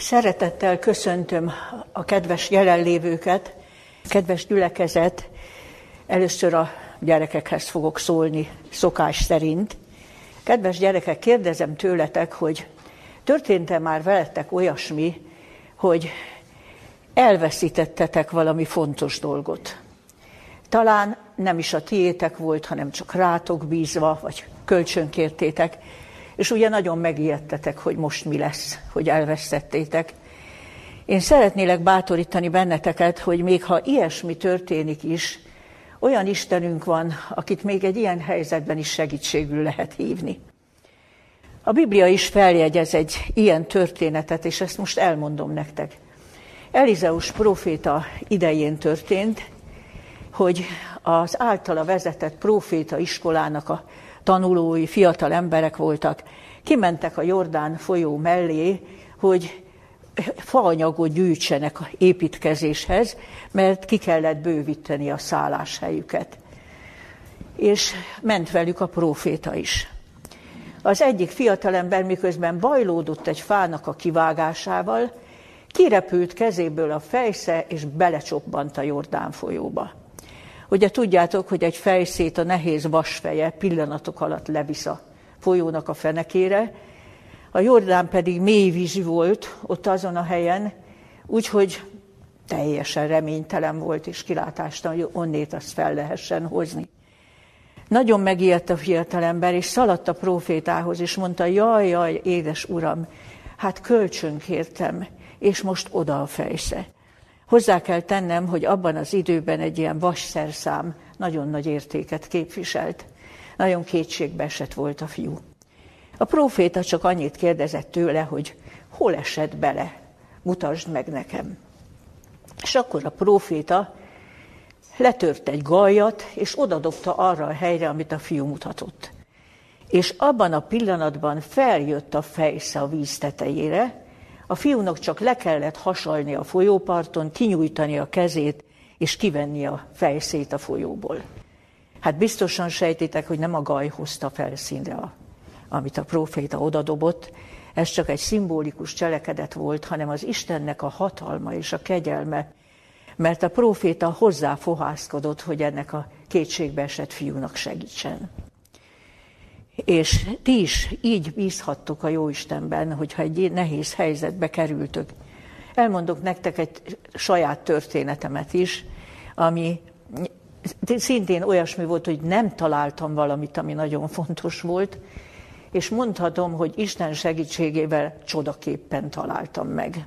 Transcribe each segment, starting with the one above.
Szeretettel köszöntöm a kedves jelenlévőket, kedves gyülekezet. Először a gyerekekhez fogok szólni szokás szerint. Kedves gyerekek, kérdezem tőletek, hogy történt-e már veletek olyasmi, hogy elveszítettetek valami fontos dolgot. Talán nem is a tiétek volt, hanem csak rátok bízva, vagy kölcsönkértétek, és ugye nagyon megijedtetek, hogy most mi lesz, hogy elvesztettétek. Én szeretnélek bátorítani benneteket, hogy még ha ilyesmi történik is, olyan Istenünk van, akit még egy ilyen helyzetben is segítségül lehet hívni. A Biblia is feljegyez egy ilyen történetet, és ezt most elmondom nektek. Elizeus proféta idején történt, hogy az általa vezetett proféta iskolának a tanulói, fiatal emberek voltak, kimentek a Jordán folyó mellé, hogy faanyagot gyűjtsenek építkezéshez, mert ki kellett bővíteni a szálláshelyüket. És ment velük a próféta is. Az egyik fiatalember miközben bajlódott egy fának a kivágásával, kirepült kezéből a fejsze, és belecsobbant a Jordán folyóba. Ugye tudjátok, hogy egy fejszét a nehéz vasfeje pillanatok alatt levisz a folyónak a fenekére, a Jordán pedig mély víz volt ott azon a helyen, úgyhogy teljesen reménytelen volt, és kilátástalan, hogy onnét azt fel lehessen hozni. Nagyon megijedt a fiatalember, és szaladt a profétához, és mondta, jaj, jaj, édes uram, hát kölcsönkértem, és most oda a fejsze. Hozzá kell tennem, hogy abban az időben egy ilyen vasszerszám nagyon nagy értéket képviselt. Nagyon kétségbe esett volt a fiú. A próféta csak annyit kérdezett tőle, hogy hol esett bele, mutasd meg nekem. És akkor a próféta letört egy gajat, és odadobta arra a helyre, amit a fiú mutatott. És abban a pillanatban feljött a fejsze a víz tetejére, a fiúnak csak le kellett hasalni a folyóparton, kinyújtani a kezét, és kivenni a fejszét a folyóból. Hát biztosan sejtitek, hogy nem a gaj hozta felszínre, a, amit a proféta odadobott, ez csak egy szimbolikus cselekedet volt, hanem az Istennek a hatalma és a kegyelme, mert a proféta hozzáfohászkodott, hogy ennek a kétségbeesett fiúnak segítsen. És ti is így bízhattok a Jóistenben, hogyha egy nehéz helyzetbe kerültök. Elmondok nektek egy saját történetemet is, ami szintén olyasmi volt, hogy nem találtam valamit, ami nagyon fontos volt, és mondhatom, hogy Isten segítségével csodaképpen találtam meg.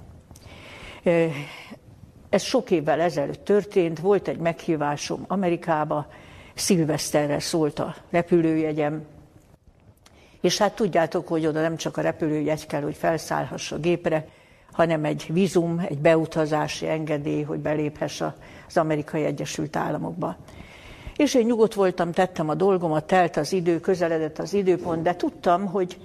Ez sok évvel ezelőtt történt, volt egy meghívásom Amerikába, szilveszterre szólt a repülőjegyem, és hát tudjátok, hogy oda nem csak a repülőjegy kell, hogy felszállhass a gépre, hanem egy vízum, egy beutazási engedély, hogy beléphess az Amerikai Egyesült Államokba. És én nyugodt voltam, tettem a dolgomat, telt az idő, közeledett az időpont, de tudtam, hogy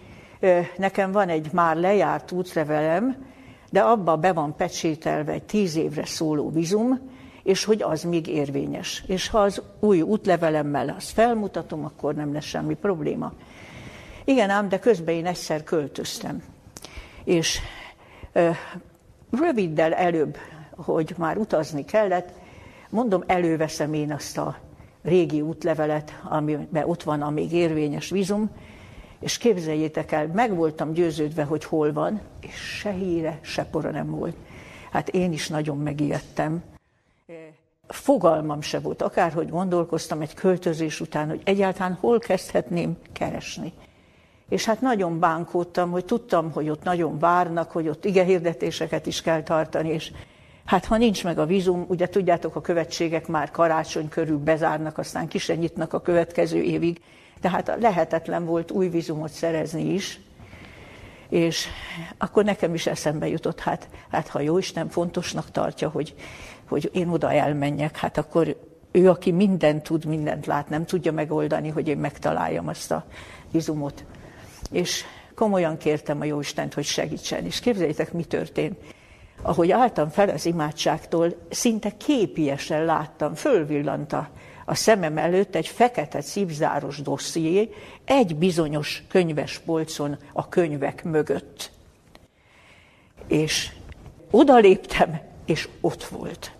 nekem van egy már lejárt útlevelem, de abba be van pecsételve egy tíz évre szóló vízum, és hogy az még érvényes. És ha az új útlevelemmel azt felmutatom, akkor nem lesz semmi probléma. Igen ám, de közben én egyszer költöztem. És ö, röviddel előbb, hogy már utazni kellett, mondom, előveszem én azt a régi útlevelet, amiben ott van a még érvényes vízum, és képzeljétek el, meg voltam győződve, hogy hol van, és se híre, se pora nem volt. Hát én is nagyon megijedtem. Fogalmam se volt, akárhogy gondolkoztam egy költözés után, hogy egyáltalán hol kezdhetném keresni. És hát nagyon bánkódtam, hogy tudtam, hogy ott nagyon várnak, hogy ott igehirdetéseket is kell tartani, és hát ha nincs meg a vízum, ugye tudjátok, a követségek már karácsony körül bezárnak, aztán ki nyitnak a következő évig, tehát lehetetlen volt új vízumot szerezni is, és akkor nekem is eszembe jutott, hát, hát ha jó Isten fontosnak tartja, hogy, hogy én oda elmenjek, hát akkor ő, aki mindent tud, mindent lát, nem tudja megoldani, hogy én megtaláljam azt a vízumot és komolyan kértem a Jóistent, hogy segítsen. És képzeljétek, mi történt. Ahogy álltam fel az imádságtól, szinte képiesen láttam, fölvillant a, szemem előtt egy fekete cipzáros dosszié, egy bizonyos könyves polcon a könyvek mögött. És oda léptem, és ott volt.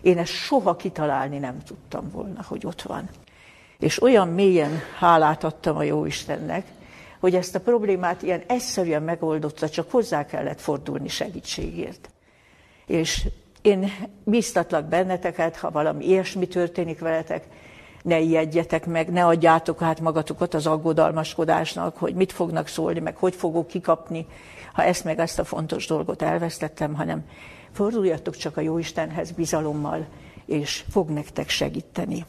Én ezt soha kitalálni nem tudtam volna, hogy ott van. És olyan mélyen hálát adtam a Jóistennek, hogy ezt a problémát ilyen egyszerűen megoldotta, csak hozzá kellett fordulni segítségért. És én bíztatlak benneteket, ha valami ilyesmi történik veletek, ne ijedjetek meg, ne adjátok át magatokat az aggodalmaskodásnak, hogy mit fognak szólni, meg hogy fogok kikapni, ha ezt meg ezt a fontos dolgot elvesztettem, hanem forduljatok csak a Jóistenhez bizalommal, és fog nektek segíteni.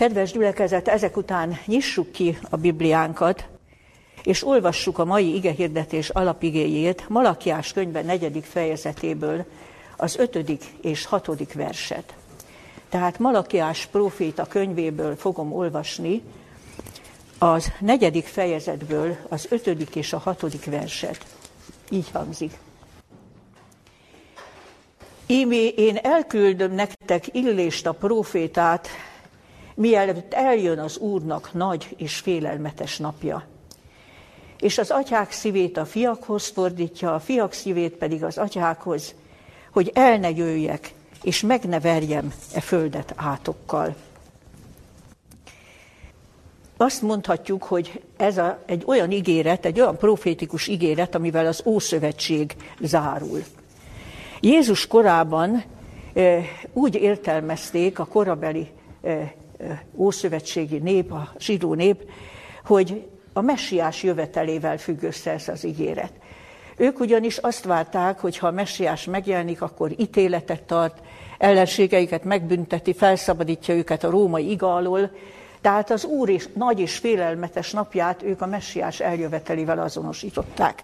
Kedves gyülekezet, ezek után nyissuk ki a Bibliánkat, és olvassuk a mai igehirdetés alapigéjét Malakiás könyve negyedik fejezetéből, az ötödik és hatodik verset. Tehát Malakiás próféta könyvéből fogom olvasni az negyedik fejezetből az ötödik és a hatodik verset. Így hangzik. Ímé én elküldöm nektek Illést a profétát, mielőtt eljön az Úrnak nagy és félelmetes napja. És az atyák szívét a fiakhoz fordítja, a fiak szívét pedig az atyákhoz, hogy el ne jöjjek, és meg ne verjem e földet átokkal. Azt mondhatjuk, hogy ez a, egy olyan ígéret, egy olyan profétikus ígéret, amivel az Ószövetség zárul. Jézus korában e, úgy értelmezték a korabeli e, ószövetségi nép, a zsidó nép, hogy a messiás jövetelével függ össze ez az ígéret. Ők ugyanis azt várták, hogy ha a messiás megjelenik, akkor ítéletet tart, ellenségeiket megbünteti, felszabadítja őket a római iga alól, tehát az Úr és nagy és félelmetes napját ők a messiás eljövetelével azonosították.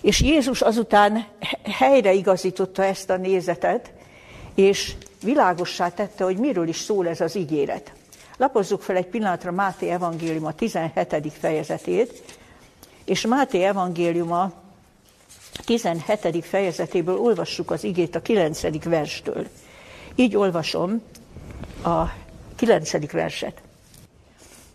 És Jézus azután helyreigazította ezt a nézetet, és világossá tette, hogy miről is szól ez az ígéret. Lapozzuk fel egy pillanatra Máté evangélium a 17. fejezetét, és Máté evangéliuma 17. fejezetéből olvassuk az igét a 9. verstől. Így olvasom a 9. verset.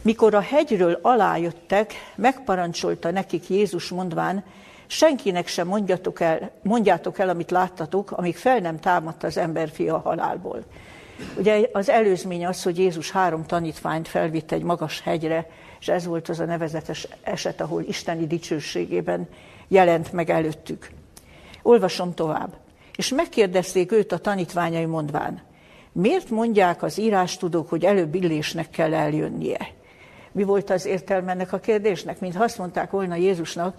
Mikor a hegyről alájöttek, megparancsolta nekik Jézus mondván, senkinek sem mondjatok el, mondjátok el, amit láttatok, amíg fel nem támadt az emberfia a halálból. Ugye az előzmény az, hogy Jézus három tanítványt felvitt egy magas hegyre, és ez volt az a nevezetes eset, ahol isteni dicsőségében jelent meg előttük. Olvasom tovább. És megkérdezték őt a tanítványai mondván, miért mondják az írástudók, hogy előbb illésnek kell eljönnie? Mi volt az értelme ennek a kérdésnek? Mint azt mondták volna Jézusnak,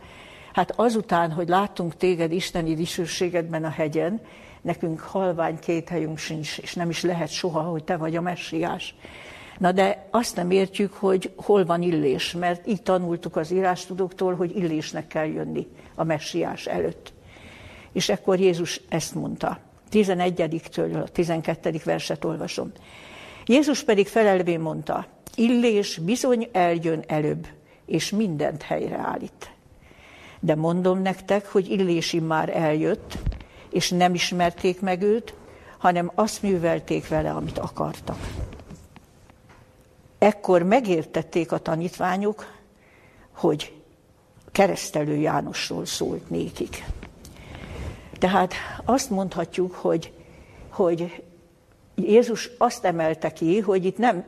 hát azután, hogy láttunk téged isteni dicsőségedben a hegyen, nekünk halvány két helyünk sincs, és nem is lehet soha, hogy te vagy a messiás. Na de azt nem értjük, hogy hol van illés, mert így tanultuk az írástudóktól, hogy illésnek kell jönni a messiás előtt. És ekkor Jézus ezt mondta. 11-től a 12. verset olvasom. Jézus pedig felelvén mondta, illés bizony eljön előbb, és mindent helyreállít. De mondom nektek, hogy Illési már eljött, és nem ismerték meg őt, hanem azt művelték vele, amit akartak. Ekkor megértették a tanítványok, hogy keresztelő Jánosról szólt nékik. Tehát azt mondhatjuk, hogy, hogy Jézus azt emelte ki, hogy itt nem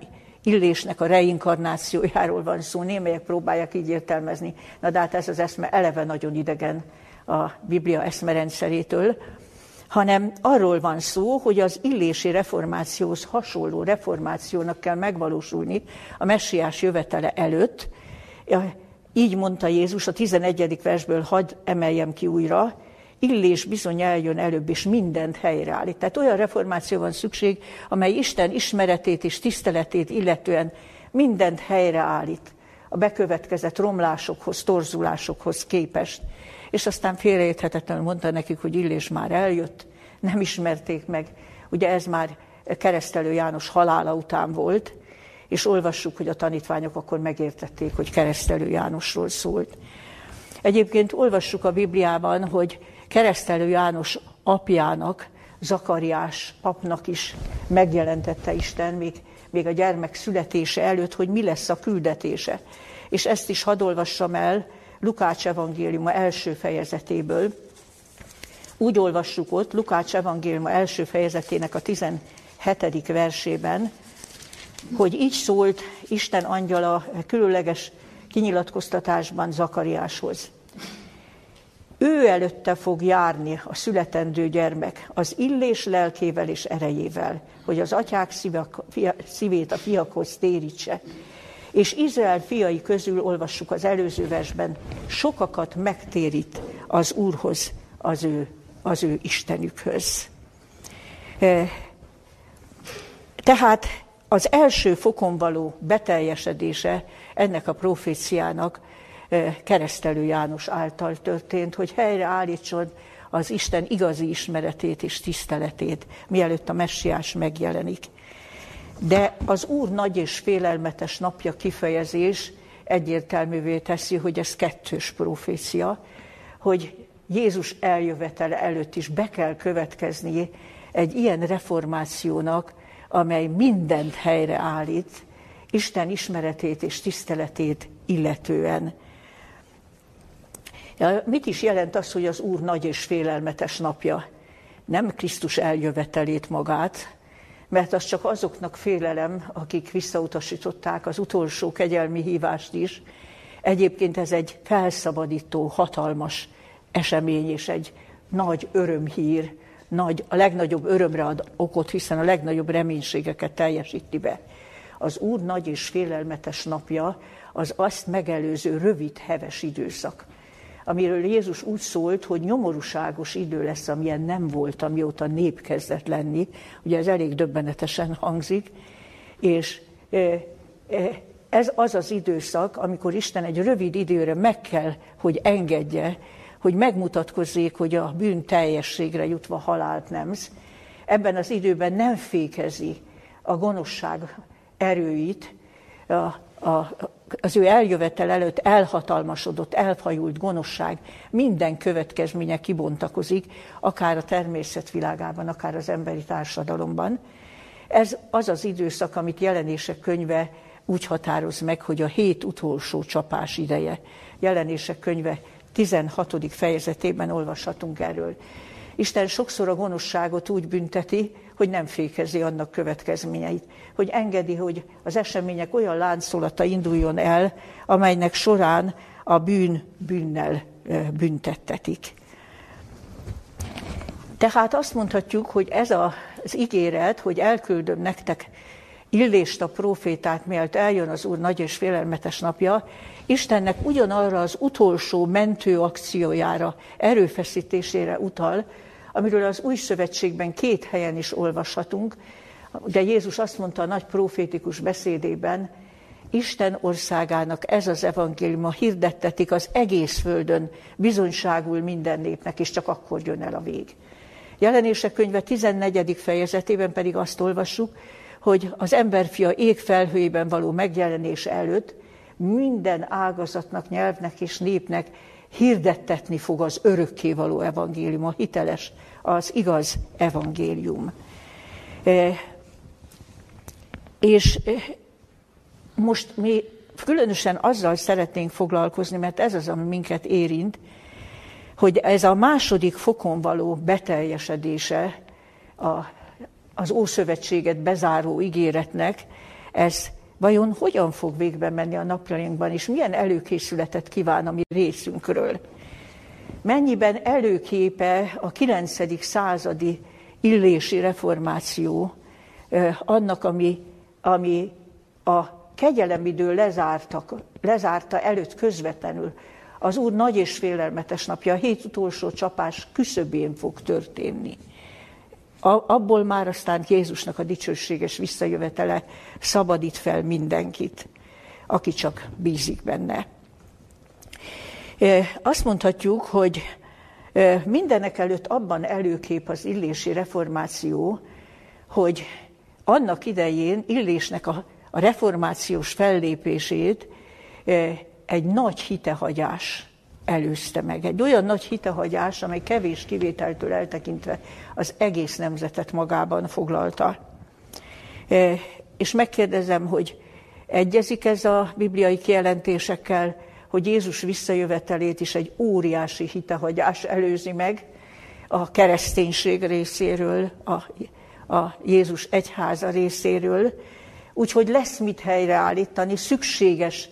Illésnek a reinkarnációjáról van szó, némelyek próbálják így értelmezni. Na de hát ez az eszme eleve nagyon idegen a Biblia eszmerendszerétől, hanem arról van szó, hogy az illési reformációhoz hasonló reformációnak kell megvalósulni a messiás jövetele előtt. Így mondta Jézus a 11. versből, hadd emeljem ki újra, illés bizony eljön előbb, és mindent helyreállít. Tehát olyan reformáció van szükség, amely Isten ismeretét és tiszteletét illetően mindent helyreállít a bekövetkezett romlásokhoz, torzulásokhoz képest. És aztán félreérthetetlenül mondta nekik, hogy Illés már eljött, nem ismerték meg. Ugye ez már keresztelő János halála után volt, és olvassuk, hogy a tanítványok akkor megértették, hogy keresztelő Jánosról szólt. Egyébként olvassuk a Bibliában, hogy keresztelő János apjának, Zakariás papnak is megjelentette Isten még, még a gyermek születése előtt, hogy mi lesz a küldetése. És ezt is hadd olvassam el Lukács evangéliuma első fejezetéből, Úgy olvassuk ott, Lukács evangélium első fejezetének a 17. versében, hogy így szólt Isten angyala különleges kinyilatkoztatásban Zakariáshoz. Ő előtte fog járni a születendő gyermek az illés lelkével és erejével, hogy az atyák szívét a fiakhoz térítse. És Izrael fiai közül olvassuk az előző versben, sokakat megtérít az Úrhoz, az ő, az ő Istenükhöz. E, tehát az első fokon való beteljesedése ennek a proféciának keresztelő János által történt, hogy helyreállítson az Isten igazi ismeretét és tiszteletét, mielőtt a messiás megjelenik. De az Úr nagy és félelmetes napja kifejezés egyértelművé teszi, hogy ez kettős profécia, hogy Jézus eljövetele előtt is be kell következni egy ilyen reformációnak, amely mindent helyreállít, Isten ismeretét és tiszteletét illetően. Mit is jelent az, hogy az Úr nagy és félelmetes napja? Nem Krisztus eljövetelét magát, mert az csak azoknak félelem, akik visszautasították az utolsó kegyelmi hívást is. Egyébként ez egy felszabadító, hatalmas esemény és egy nagy örömhír, nagy, a legnagyobb örömre ad okot, hiszen a legnagyobb reménységeket teljesíti be. Az Úr nagy és félelmetes napja az azt megelőző rövid, heves időszak amiről Jézus úgy szólt, hogy nyomorúságos idő lesz, amilyen nem volt, amióta nép kezdett lenni. Ugye ez elég döbbenetesen hangzik, és ez az az időszak, amikor Isten egy rövid időre meg kell, hogy engedje, hogy megmutatkozzék, hogy a bűn teljességre jutva halált nemz. Ebben az időben nem fékezi a gonoszság erőit, a, a, az ő eljövetel előtt elhatalmasodott, elfajult gonoszság minden következménye kibontakozik, akár a természet világában, akár az emberi társadalomban. Ez az az időszak, amit jelenések könyve úgy határoz meg, hogy a hét utolsó csapás ideje. Jelenések könyve 16. fejezetében olvashatunk erről. Isten sokszor a gonoszságot úgy bünteti, hogy nem fékezi annak következményeit, hogy engedi, hogy az események olyan láncolata induljon el, amelynek során a bűn bűnnel büntettetik. Tehát azt mondhatjuk, hogy ez az ígéret, hogy elküldöm nektek Illést a profétát, mielőtt eljön az Úr nagy és félelmetes napja, Istennek ugyanarra az utolsó mentő akciójára, erőfeszítésére utal, amiről az új szövetségben két helyen is olvashatunk. Ugye Jézus azt mondta a nagy profétikus beszédében, Isten országának ez az evangéliuma hirdettetik az egész földön, bizonyságul minden népnek, és csak akkor jön el a vég. Jelenések könyve 14. fejezetében pedig azt olvassuk, hogy az emberfia égfelhőjében való megjelenése előtt minden ágazatnak, nyelvnek és népnek hirdettetni fog az örökkévaló evangélium, a hiteles, az igaz evangélium. E, és e, most mi különösen azzal szeretnénk foglalkozni, mert ez az, ami minket érint, hogy ez a második fokon való beteljesedése a, az Ószövetséget bezáró ígéretnek, ez vajon hogyan fog végbe menni a napjainkban, és milyen előkészületet kíván a mi részünkről. Mennyiben előképe a 9. századi illési reformáció annak, ami, ami a kegyelemidő lezártak, lezárta előtt közvetlenül. Az Úr nagy és félelmetes napja, a hét utolsó csapás küszöbén fog történni abból már aztán Jézusnak a dicsőséges visszajövetele szabadít fel mindenkit, aki csak bízik benne. Azt mondhatjuk, hogy mindenek előtt abban előkép az illési reformáció, hogy annak idején Illésnek a, a reformációs fellépését egy nagy hitehagyás előzte meg. Egy olyan nagy hitehagyás, amely kevés kivételtől eltekintve az egész nemzetet magában foglalta. E, és megkérdezem, hogy egyezik ez a bibliai kijelentésekkel, hogy Jézus visszajövetelét is egy óriási hitehagyás előzi meg, a kereszténység részéről, a, a Jézus egyháza részéről, úgyhogy lesz mit helyreállítani, szükséges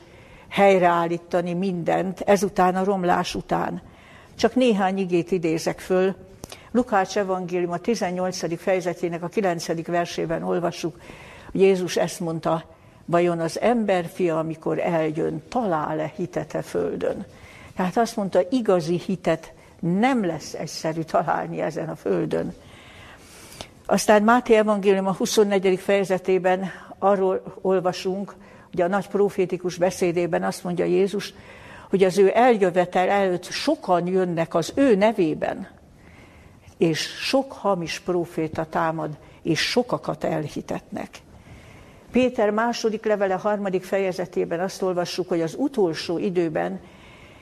helyreállítani mindent ezután a romlás után. Csak néhány igét idézek föl. Lukács evangélium a 18. fejezetének a 9. versében olvassuk, hogy Jézus ezt mondta, vajon az emberfia, amikor eljön, talál-e hitet a földön? Tehát azt mondta, igazi hitet nem lesz egyszerű találni ezen a földön. Aztán Máté evangélium a 24. fejezetében arról olvasunk, hogy a nagy profétikus beszédében azt mondja Jézus, hogy az ő eljövetel előtt sokan jönnek az ő nevében, és sok hamis proféta támad, és sokakat elhitetnek. Péter második levele harmadik fejezetében azt olvassuk, hogy az utolsó időben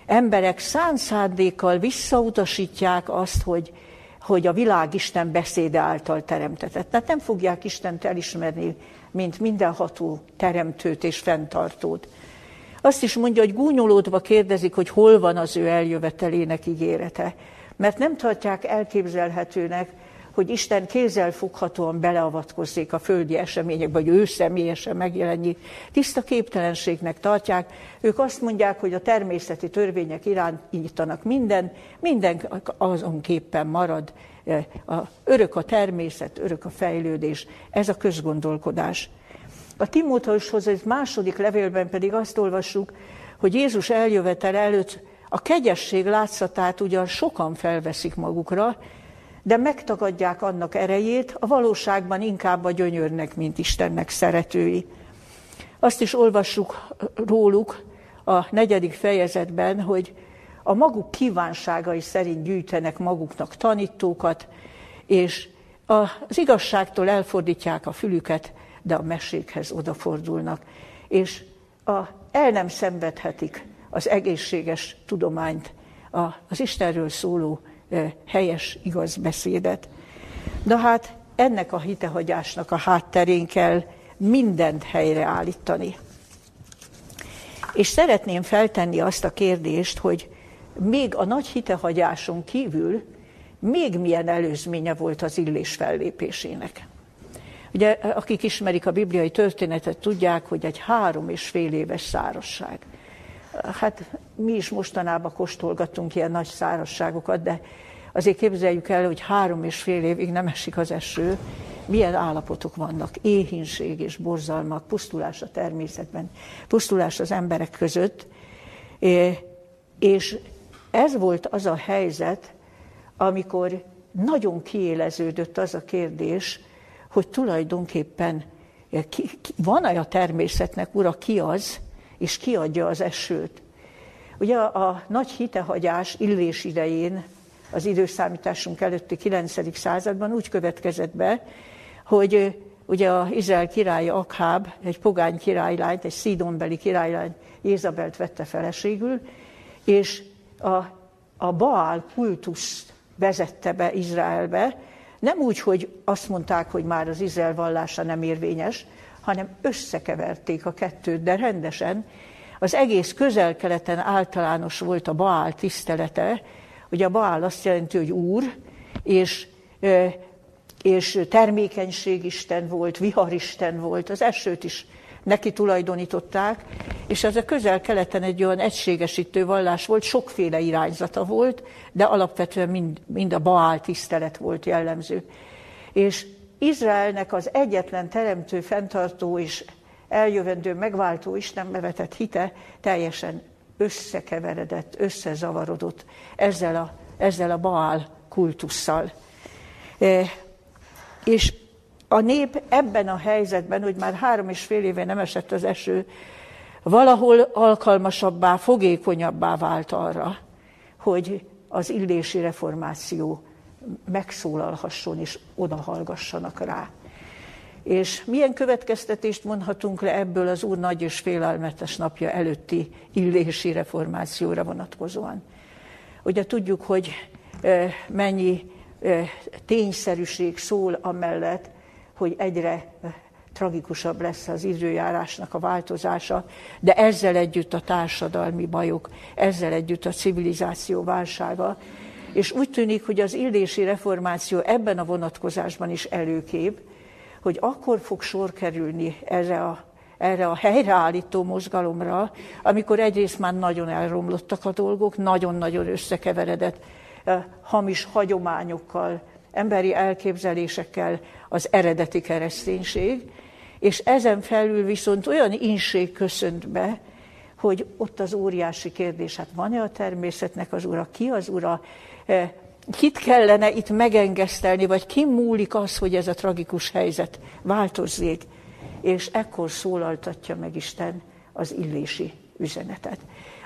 emberek szánszándékkal visszautasítják azt, hogy, hogy a világ Isten beszéde által teremtetett. Tehát nem fogják Istent elismerni, mint mindenható teremtőt és fenntartót. Azt is mondja, hogy gúnyolódva kérdezik, hogy hol van az ő eljövetelének ígérete. Mert nem tartják elképzelhetőnek, hogy Isten kézzelfoghatóan beleavatkozzék a földi eseményekbe, vagy ő személyesen megjelenjék. Tiszta képtelenségnek tartják. Ők azt mondják, hogy a természeti törvények irányítanak minden, minden azonképpen marad. A, örök a természet, örök a fejlődés. Ez a közgondolkodás. A Timóteushoz egy második levélben pedig azt olvassuk, hogy Jézus eljövetel előtt a kegyesség látszatát ugyan sokan felveszik magukra, de megtagadják annak erejét, a valóságban inkább a gyönyörnek, mint Istennek szeretői. Azt is olvassuk róluk a negyedik fejezetben, hogy a maguk kívánságai szerint gyűjtenek maguknak tanítókat, és az igazságtól elfordítják a fülüket, de a mesékhez odafordulnak, és a, el nem szenvedhetik az egészséges tudományt, a, az Istenről szóló helyes, igaz beszédet. De hát ennek a hitehagyásnak a hátterén kell mindent helyreállítani. És szeretném feltenni azt a kérdést, hogy még a nagy hitehagyáson kívül még milyen előzménye volt az illés fellépésének. Ugye, akik ismerik a bibliai történetet, tudják, hogy egy három és fél éves szárasság. Hát mi is mostanában kóstolgatunk ilyen nagy szárasságokat, de azért képzeljük el, hogy három és fél évig nem esik az eső, milyen állapotok vannak, éhínség és borzalmak, pusztulás a természetben, pusztulás az emberek között, és ez volt az a helyzet, amikor nagyon kiéleződött az a kérdés, hogy tulajdonképpen van-e a természetnek, ura, ki az, és ki adja az esőt. Ugye a, nagy hitehagyás illés idején, az időszámításunk előtti 9. században úgy következett be, hogy ugye a Izrael királya Akháb, egy pogány királylányt, egy szídonbeli királylányt, Jézabelt vette feleségül, és a, a Baál kultuszt vezette be Izraelbe, nem úgy, hogy azt mondták, hogy már az Izrael vallása nem érvényes, hanem összekeverték a kettőt, de rendesen. Az egész közel-keleten általános volt a Baál tisztelete, hogy a Baál azt jelenti, hogy úr, és, és termékenységisten volt, viharisten volt, az esőt is neki tulajdonították, és ez a közel-keleten egy olyan egységesítő vallás volt, sokféle irányzata volt, de alapvetően mind, mind a Baál tisztelet volt jellemző. És Izraelnek az egyetlen teremtő, fenntartó és eljövendő, megváltó Istenbe vetett hite teljesen összekeveredett, összezavarodott ezzel a, ezzel a Baál kultusszal. E, és a nép ebben a helyzetben, hogy már három és fél éve nem esett az eső, valahol alkalmasabbá, fogékonyabbá vált arra, hogy az illési reformáció megszólalhasson és odahallgassanak rá. És milyen következtetést mondhatunk le ebből az Úr nagy és félelmetes napja előtti illési reformációra vonatkozóan? Ugye tudjuk, hogy mennyi tényszerűség szól amellett, hogy egyre tragikusabb lesz az időjárásnak a változása, de ezzel együtt a társadalmi bajok, ezzel együtt a civilizáció válsága. És úgy tűnik, hogy az illési reformáció ebben a vonatkozásban is előkép, hogy akkor fog sor kerülni erre a, erre a helyreállító mozgalomra, amikor egyrészt már nagyon elromlottak a dolgok, nagyon-nagyon összekeveredett hamis hagyományokkal, emberi elképzelésekkel az eredeti kereszténység, és ezen felül viszont olyan inség köszönt be, hogy ott az óriási kérdés, hát van-e a természetnek az ura, ki az ura, kit kellene itt megengesztelni, vagy ki múlik az, hogy ez a tragikus helyzet változzék. És ekkor szólaltatja meg Isten az illési üzenetet.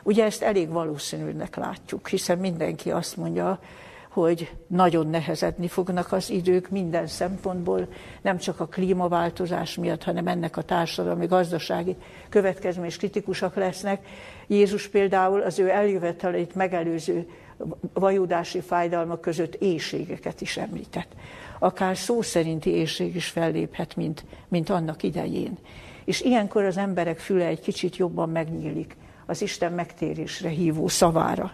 Ugye ezt elég valószínűnek látjuk, hiszen mindenki azt mondja, hogy nagyon nehezedni fognak az idők minden szempontból, nem csak a klímaváltozás miatt, hanem ennek a társadalmi, gazdasági következmény is kritikusak lesznek. Jézus például az ő eljövetelét megelőző vajudási fájdalmak között éjségeket is említett. Akár szó szerinti éjség is felléphet, mint, mint annak idején. És ilyenkor az emberek füle egy kicsit jobban megnyílik az Isten megtérésre hívó szavára.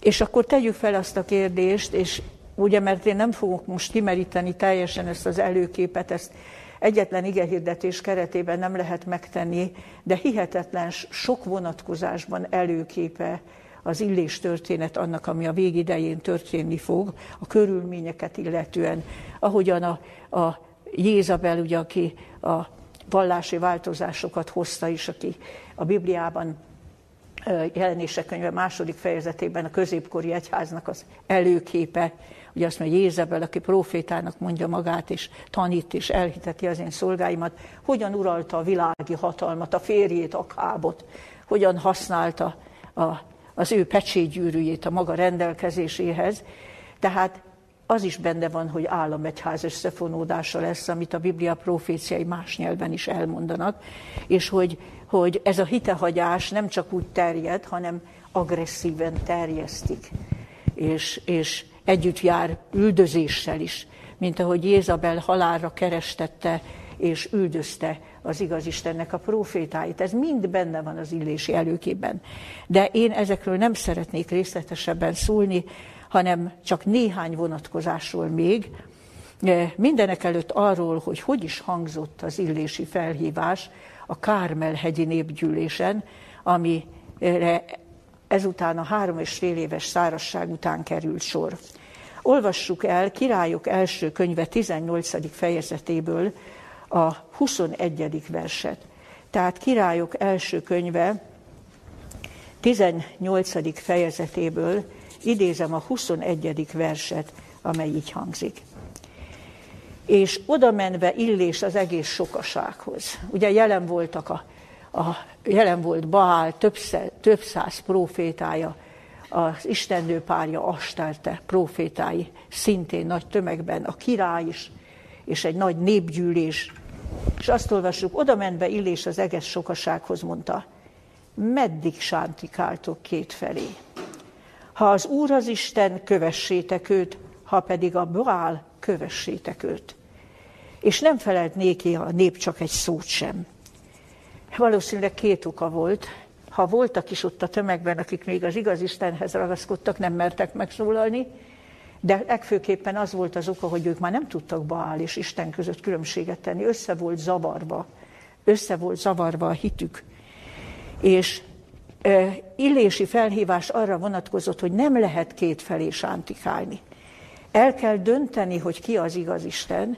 És akkor tegyük fel azt a kérdést, és ugye, mert én nem fogok most kimeríteni teljesen ezt az előképet, ezt egyetlen igehirdetés keretében nem lehet megtenni, de hihetetlen sok vonatkozásban előképe az illés történet annak, ami a végidején történni fog, a körülményeket illetően, ahogyan a, a Jézabel, ugye, aki a vallási változásokat hozta is, aki a Bibliában jelenések könyve második fejezetében a középkori egyháznak az előképe, ugye azt mondja, Jézebel, aki profétának mondja magát, és tanít, és elhiteti az én szolgáimat, hogyan uralta a világi hatalmat, a férjét, a kábot, hogyan használta a, az ő pecsétgyűrűjét a maga rendelkezéséhez. Tehát az is benne van, hogy államegyház összefonódása lesz, amit a Biblia proféciai más nyelven is elmondanak, és hogy hogy ez a hitehagyás nem csak úgy terjed, hanem agresszíven terjesztik, és, és együtt jár üldözéssel is, mint ahogy Jézabel halálra kerestette és üldözte az igaz Istennek a profétáit. Ez mind benne van az illési előkében. De én ezekről nem szeretnék részletesebben szólni, hanem csak néhány vonatkozásról még. Mindenek előtt arról, hogy hogy is hangzott az illési felhívás, a Kármel-hegyi népgyűlésen, amire ezután a három és fél éves szárasság után került sor. Olvassuk el Királyok első könyve 18. fejezetéből a 21. verset. Tehát Királyok első könyve 18. fejezetéből idézem a 21. verset, amely így hangzik és oda menve illés az egész sokasághoz. Ugye jelen voltak a, a jelen volt Baál, több, több száz profétája, az istennő párja Astarte profétái szintén nagy tömegben, a király is, és egy nagy népgyűlés. És azt olvassuk, oda menve illés az egész sokasághoz mondta, meddig sántikáltok két felé? Ha az Úr az Isten, kövessétek őt, ha pedig a Baál, kövessétek őt és nem felelt néki a nép csak egy szót sem. Valószínűleg két oka volt. Ha voltak is ott a tömegben, akik még az igaz Istenhez ragaszkodtak, nem mertek megszólalni, de legfőképpen az volt az oka, hogy ők már nem tudtak Baál és Isten között különbséget tenni. Össze volt zavarva, össze volt zavarva a hitük. És e, illési felhívás arra vonatkozott, hogy nem lehet kétfelé sántikálni. El kell dönteni, hogy ki az igaz Isten,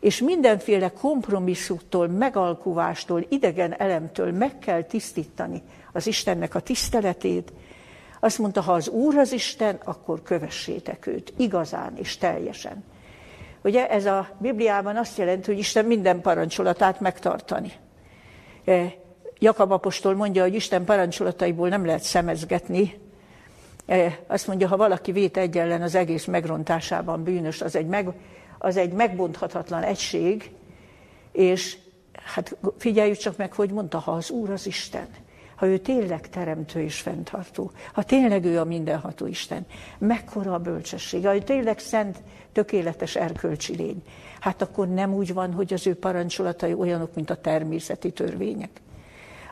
és mindenféle kompromisszumtól, megalkuvástól, idegen elemtől meg kell tisztítani az Istennek a tiszteletét. Azt mondta, ha az Úr az Isten, akkor kövessétek őt, igazán és teljesen. Ugye ez a Bibliában azt jelenti, hogy Isten minden parancsolatát megtartani. E, Jakab apostol mondja, hogy Isten parancsolataiból nem lehet szemezgetni. E, azt mondja, ha valaki vét egy ellen az egész megrontásában bűnös, az egy meg, az egy megbonthatatlan egység, és hát figyeljük csak meg, hogy mondta, ha az Úr az Isten, ha ő tényleg teremtő és fenntartó, ha tényleg ő a mindenható Isten, mekkora a bölcsessége, ha ő tényleg szent, tökéletes erkölcsi lény, hát akkor nem úgy van, hogy az ő parancsolatai olyanok, mint a természeti törvények,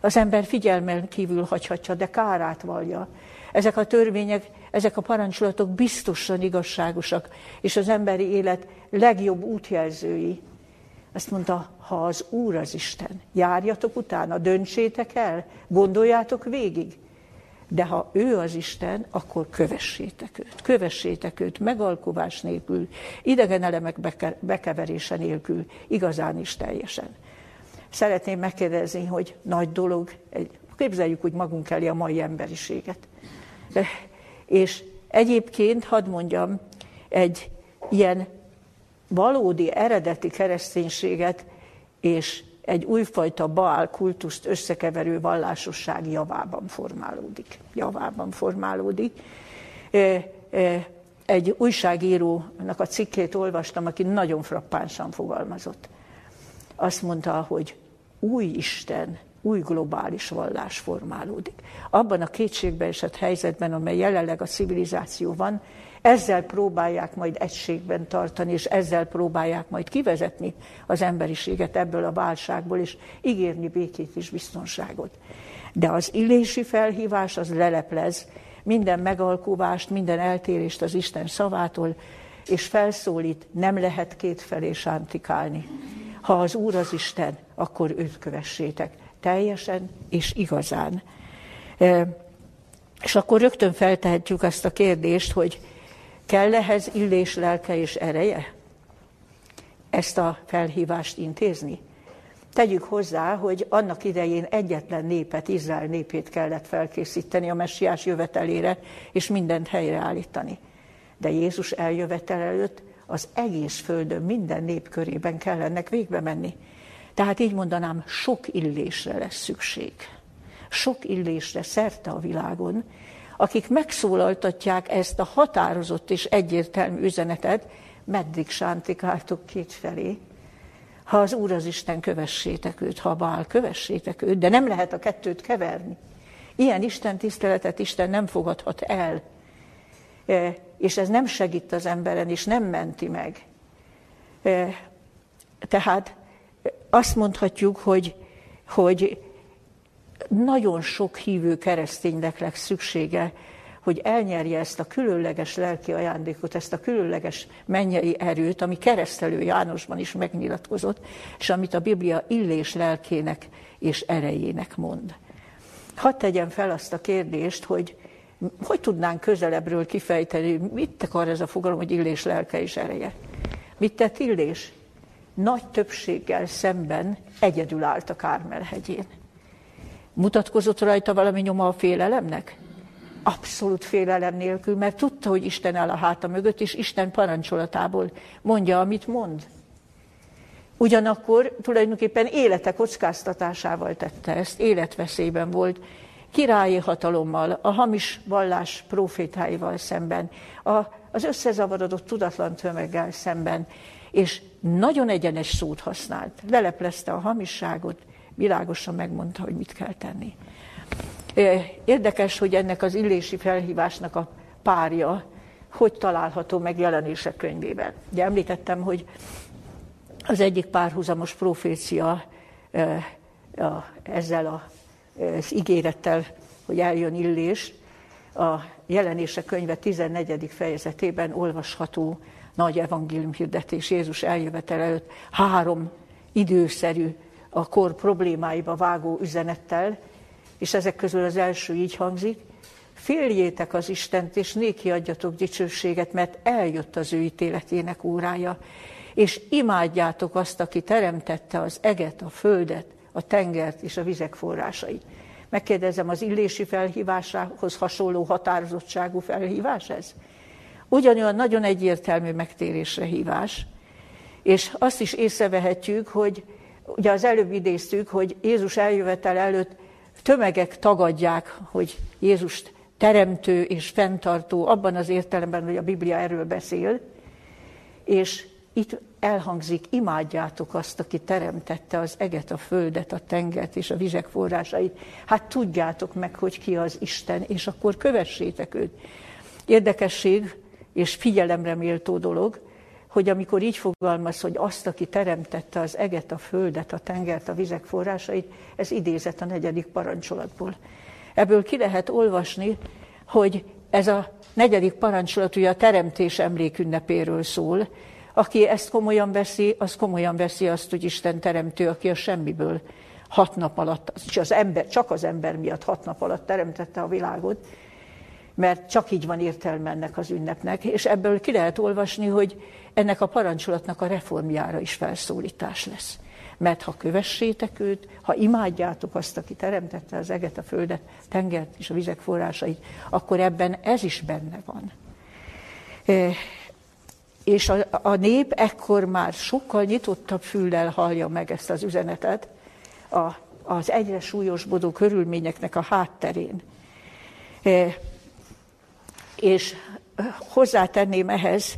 Az ember figyelmen kívül hagyhatja, de kárát vallja. Ezek a törvények, ezek a parancsolatok biztosan igazságosak, és az emberi élet legjobb útjelzői. Azt mondta, ha az Úr az Isten, járjatok utána, döntsétek el, gondoljátok végig. De ha ő az Isten, akkor kövessétek őt. Kövessétek őt megalkovás nélkül, idegen elemek bekeverése nélkül, igazán is teljesen. Szeretném megkérdezni, hogy nagy dolog, képzeljük úgy magunk elé a mai emberiséget. És egyébként, hadd mondjam, egy ilyen valódi, eredeti kereszténységet és egy újfajta Baál kultuszt összekeverő vallásosság javában formálódik. Javában formálódik. Egy újságírónak a cikkét olvastam, aki nagyon frappánsan fogalmazott. Azt mondta, hogy új Isten, új globális vallás formálódik. Abban a kétségbeesett helyzetben, amely jelenleg a civilizáció van, ezzel próbálják majd egységben tartani, és ezzel próbálják majd kivezetni az emberiséget ebből a válságból, és ígérni békét és biztonságot. De az illési felhívás az leleplez minden megalkuvást, minden eltérést az Isten szavától, és felszólít, nem lehet kétfelé sántikálni. Ha az Úr az Isten, akkor őt kövessétek teljesen és igazán. És akkor rögtön feltehetjük azt a kérdést, hogy Kell ehhez illés lelke és ereje? Ezt a felhívást intézni? Tegyük hozzá, hogy annak idején egyetlen népet, Izrael népét kellett felkészíteni a messiás jövetelére, és mindent helyreállítani. De Jézus eljövetel előtt az egész földön, minden nép körében kell ennek végbe menni. Tehát így mondanám, sok illésre lesz szükség. Sok illésre szerte a világon, akik megszólaltatják ezt a határozott és egyértelmű üzenetet, meddig sántikáltok kétfelé. Ha az Úr az Isten, kövessétek őt, ha Bál, kövessétek őt, de nem lehet a kettőt keverni. Ilyen Isten tiszteletet Isten nem fogadhat el, e, és ez nem segít az emberen, és nem menti meg. E, tehát azt mondhatjuk, hogy, hogy nagyon sok hívő kereszténynek lesz szüksége, hogy elnyerje ezt a különleges lelki ajándékot, ezt a különleges mennyei erőt, ami keresztelő Jánosban is megnyilatkozott, és amit a Biblia illés lelkének és erejének mond. Hadd tegyem fel azt a kérdést, hogy hogy tudnánk közelebbről kifejteni, mit akar ez a fogalom, hogy illés lelke és ereje? Mit tett illés? Nagy többséggel szemben egyedül állt a Kármel hegyén. Mutatkozott rajta valami nyoma a félelemnek? Abszolút félelem nélkül, mert tudta, hogy Isten áll a háta mögött, és Isten parancsolatából mondja, amit mond. Ugyanakkor tulajdonképpen élete kockáztatásával tette ezt, életveszélyben volt, királyi hatalommal, a hamis vallás profétáival szemben, a, az összezavarodott tudatlan tömeggel szemben, és nagyon egyenes szót használt. Leleplezte a hamisságot, világosan megmondta, hogy mit kell tenni. Érdekes, hogy ennek az illési felhívásnak a párja hogy található meg jelenések könyvében. Ugye említettem, hogy az egyik párhuzamos profécia ezzel az ígérettel, hogy eljön illés, a jelenések könyve 14. fejezetében olvasható nagy evangélium hirdetés Jézus eljövetel előtt három időszerű a kor problémáiba vágó üzenettel, és ezek közül az első így hangzik, féljétek az Istent, és néki adjatok dicsőséget, mert eljött az ő ítéletének órája, és imádjátok azt, aki teremtette az eget, a földet, a tengert és a vizek forrásait. Megkérdezem, az illési felhívásához hasonló határozottságú felhívás ez? Ugyanolyan nagyon egyértelmű megtérésre hívás, és azt is észrevehetjük, hogy Ugye az előbb idéztük, hogy Jézus eljövetel előtt tömegek tagadják, hogy Jézust teremtő és fenntartó, abban az értelemben, hogy a Biblia erről beszél, és itt elhangzik, imádjátok azt, aki teremtette az eget, a földet, a tengert és a vizek forrásait. Hát tudjátok meg, hogy ki az Isten, és akkor kövessétek őt. Érdekesség és figyelemre méltó dolog, hogy amikor így fogalmaz, hogy azt, aki teremtette az eget, a földet, a tengert, a vizek forrásait, ez idézett a negyedik parancsolatból. Ebből ki lehet olvasni, hogy ez a negyedik parancsolat ugye a teremtés emlékünnepéről szól. Aki ezt komolyan veszi, az komolyan veszi azt, hogy Isten teremtő, aki a semmiből hat nap alatt, az ember, csak az ember miatt hat nap alatt teremtette a világot, mert csak így van értelme ennek az ünnepnek, és ebből ki lehet olvasni, hogy ennek a parancsolatnak a reformjára is felszólítás lesz. Mert ha kövessétek őt, ha imádjátok azt, aki teremtette az eget, a földet, tengert és a vizek forrásait, akkor ebben ez is benne van. E, és a, a nép ekkor már sokkal nyitottabb füllel hallja meg ezt az üzenetet a, az egyre súlyosbodó körülményeknek a hátterén. E, és hozzátenném ehhez,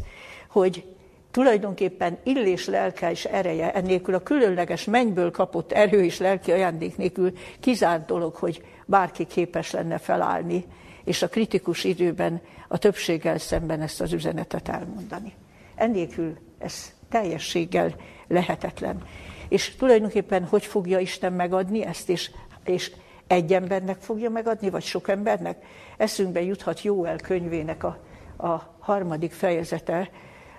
hogy tulajdonképpen illés lelke és ereje, ennélkül a különleges mennyből kapott erő és lelki ajándék nélkül kizárt dolog, hogy bárki képes lenne felállni, és a kritikus időben a többséggel szemben ezt az üzenetet elmondani. Ennélkül ez teljességgel lehetetlen. És tulajdonképpen hogy fogja Isten megadni ezt, és, és egy embernek fogja megadni, vagy sok embernek? Eszünkbe juthat Jóel könyvének a, a harmadik fejezete,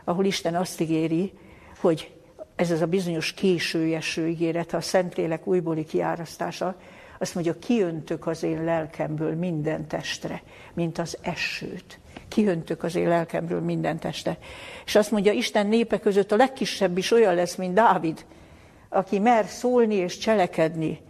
ahol Isten azt ígéri, hogy ez az a bizonyos késő eső ígéret, a Szentlélek újbóli kiárasztása, azt mondja, kiöntök az én lelkemből minden testre, mint az esőt. Kiöntök az én lelkemből minden testre. És azt mondja, Isten népe között a legkisebb is olyan lesz, mint Dávid, aki mer szólni és cselekedni,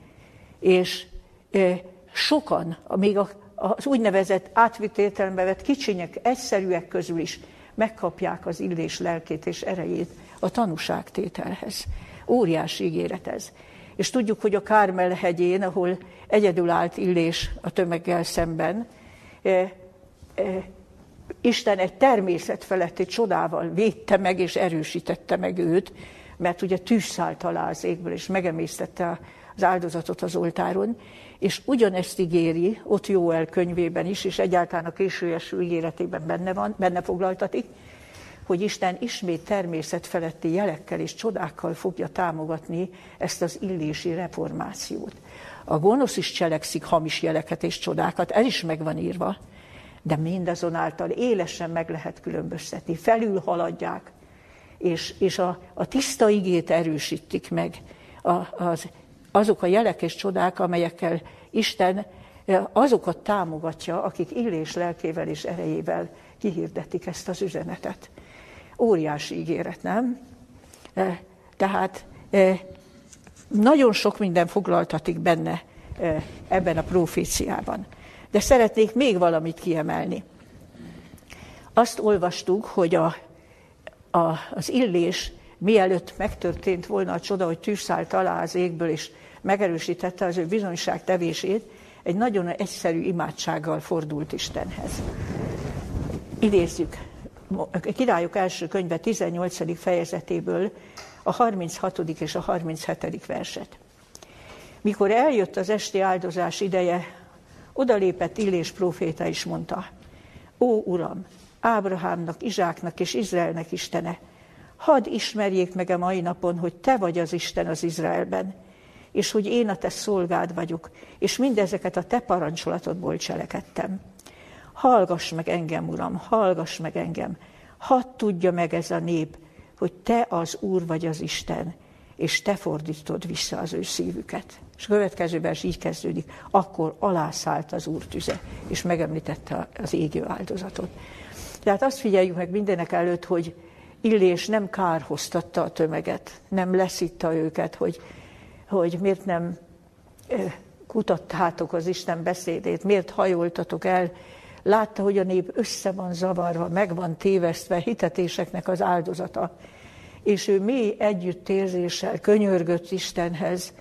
és e, sokan, még a, az úgynevezett átvitt értelembe vett kicsinyek, egyszerűek közül is megkapják az illés lelkét és erejét a tanúságtételhez. Óriási ígéret ez. És tudjuk, hogy a Kármel hegyén, ahol egyedül állt illés a tömeggel szemben, eh, eh, Isten egy természet feletti csodával védte meg és erősítette meg őt, mert ugye tűz szállt alá az égből, és megemésztette az áldozatot az oltáron, és ugyanezt ígéri, ott Jóel könyvében is, és egyáltalán a késő eső ígéretében benne van, benne foglaltatik, hogy Isten ismét természet feletti jelekkel és csodákkal fogja támogatni ezt az illési reformációt. A gonosz is cselekszik hamis jeleket és csodákat, ez is meg van írva, de mindazonáltal élesen meg lehet különböztetni, felül haladják, és, és a, a tiszta igét erősítik meg, a, az azok a jelek és csodák, amelyekkel Isten eh, azokat támogatja, akik illés lelkével és erejével kihirdetik ezt az üzenetet. Óriási ígéret, nem? Eh, tehát eh, nagyon sok minden foglaltatik benne ebben a proféciában. De szeretnék még valamit kiemelni. Azt olvastuk, hogy a, a, az illés mielőtt megtörtént volna a csoda, hogy tűz szállt alá az égből, és megerősítette az ő bizonyság tevését, egy nagyon egyszerű imádsággal fordult Istenhez. Idézzük Királyok első könyve 18. fejezetéből a 36. és a 37. verset. Mikor eljött az esti áldozás ideje, odalépett Illés próféta is mondta, Ó Uram, Ábrahámnak, Izsáknak és Izraelnek Istene, hadd ismerjék meg a mai napon, hogy Te vagy az Isten az Izraelben, és hogy én a Te szolgád vagyok, és mindezeket a Te parancsolatodból cselekedtem. Hallgass meg engem, Uram, hallgass meg engem, hadd tudja meg ez a nép, hogy Te az Úr vagy az Isten, és Te fordítod vissza az ő szívüket. És a következő vers így kezdődik, akkor alászállt az Úr tüze, és megemlítette az égő áldozatot. Tehát azt figyeljük meg mindenek előtt, hogy Illés nem kárhoztatta a tömeget, nem leszitta őket, hogy, hogy miért nem kutattátok az Isten beszédét, miért hajoltatok el. Látta, hogy a nép össze van zavarva, meg van tévesztve hitetéseknek az áldozata. És ő mély együttérzéssel könyörgött Istenhez,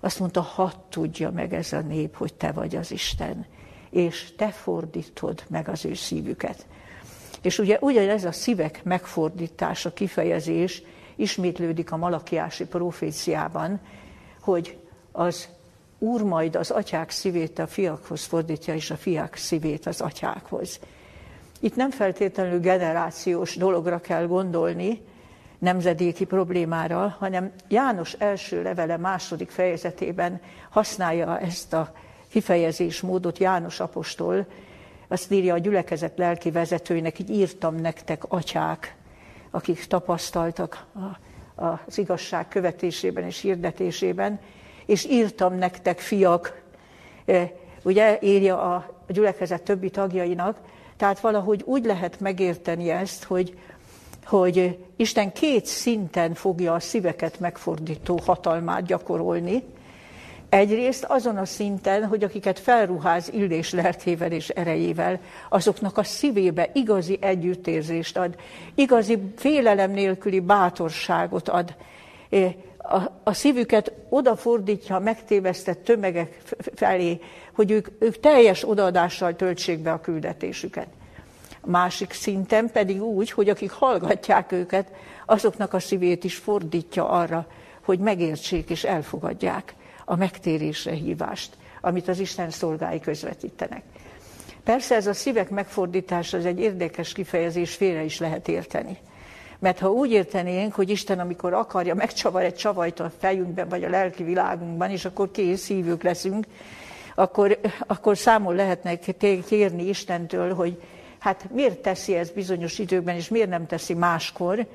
azt mondta, hadd tudja meg ez a nép, hogy te vagy az Isten, és te fordítod meg az ő szívüket. És ugye ugyanez a szívek megfordítása kifejezés ismétlődik a malakiási proféciában, hogy az Úr majd az atyák szívét a fiakhoz fordítja, és a fiák szívét az atyákhoz. Itt nem feltétlenül generációs dologra kell gondolni, nemzedéki problémára, hanem János első levele második fejezetében használja ezt a kifejezésmódot János apostol, azt írja a gyülekezet lelki vezetőinek, így írtam nektek, atyák, akik tapasztaltak az igazság követésében és hirdetésében, és írtam nektek, fiak, e, ugye írja a gyülekezet többi tagjainak, tehát valahogy úgy lehet megérteni ezt, hogy, hogy Isten két szinten fogja a szíveket megfordító hatalmát gyakorolni, Egyrészt azon a szinten, hogy akiket felruház illés lelkével és erejével, azoknak a szívébe igazi együttérzést ad, igazi félelem nélküli bátorságot ad. A, a szívüket odafordítja a megtévesztett tömegek felé, hogy ők, ők teljes odaadással töltsék be a küldetésüket. Másik szinten pedig úgy, hogy akik hallgatják őket, azoknak a szívét is fordítja arra, hogy megértsék és elfogadják a megtérésre hívást, amit az Isten szolgái közvetítenek. Persze ez a szívek megfordítása, az egy érdekes kifejezés, félre is lehet érteni. Mert ha úgy értenénk, hogy Isten, amikor akarja, megcsavar egy csavajt a fejünkben, vagy a lelki világunkban, és akkor kész hívők leszünk, akkor, akkor számol lehetnek kérni Istentől, hogy hát miért teszi ez bizonyos időkben, és miért nem teszi máskor,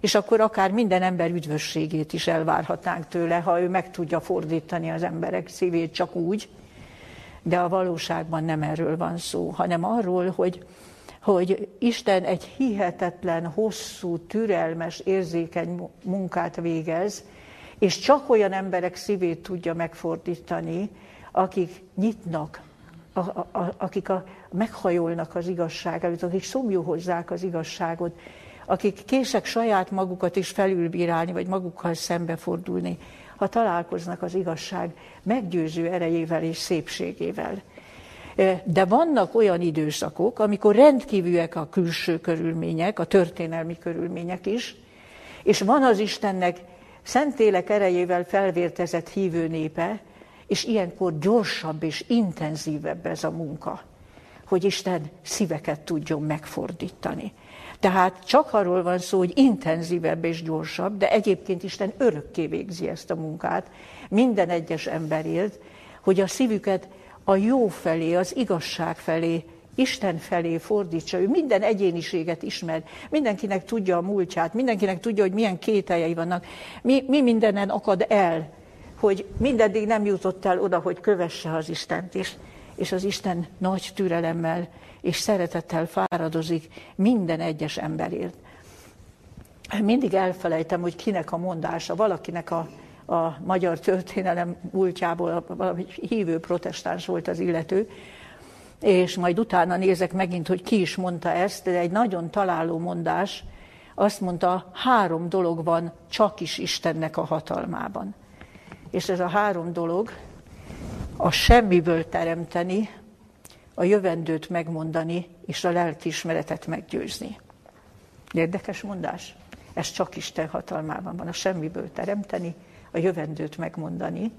és akkor akár minden ember üdvösségét is elvárhatnánk tőle, ha ő meg tudja fordítani az emberek szívét csak úgy. De a valóságban nem erről van szó, hanem arról, hogy, hogy Isten egy hihetetlen, hosszú, türelmes, érzékeny munkát végez, és csak olyan emberek szívét tudja megfordítani, akik nyitnak, a, a, a, akik a, meghajolnak az igazság előtt, akik szomjú hozzák az igazságot, akik kések saját magukat is felülbírálni, vagy magukkal szembefordulni, ha találkoznak az igazság meggyőző erejével és szépségével. De vannak olyan időszakok, amikor rendkívülek a külső körülmények, a történelmi körülmények is, és van az Istennek szentélek erejével felvértezett hívő népe, és ilyenkor gyorsabb és intenzívebb ez a munka, hogy Isten szíveket tudjon megfordítani. Tehát csak arról van szó, hogy intenzívebb és gyorsabb, de egyébként Isten örökké végzi ezt a munkát minden egyes emberért, hogy a szívüket a jó felé, az igazság felé, Isten felé fordítsa. Ő minden egyéniséget ismer, mindenkinek tudja a múltját, mindenkinek tudja, hogy milyen kételjei vannak, mi, mi mindenen akad el, hogy mindeddig nem jutott el oda, hogy kövesse az Istent is. És az Isten nagy türelemmel és szeretettel fáradozik minden egyes emberért. Mindig elfelejtem, hogy kinek a mondása, valakinek a, a magyar történelem múltjából, valami hívő protestáns volt az illető, és majd utána nézek megint, hogy ki is mondta ezt, de egy nagyon találó mondás, azt mondta, három dolog van csak is Istennek a hatalmában. És ez a három dolog, a semmiből teremteni, a jövendőt megmondani, és a lelkiismeretet meggyőzni. Érdekes mondás? Ez csak Isten hatalmában van, a semmiből teremteni, a jövendőt megmondani,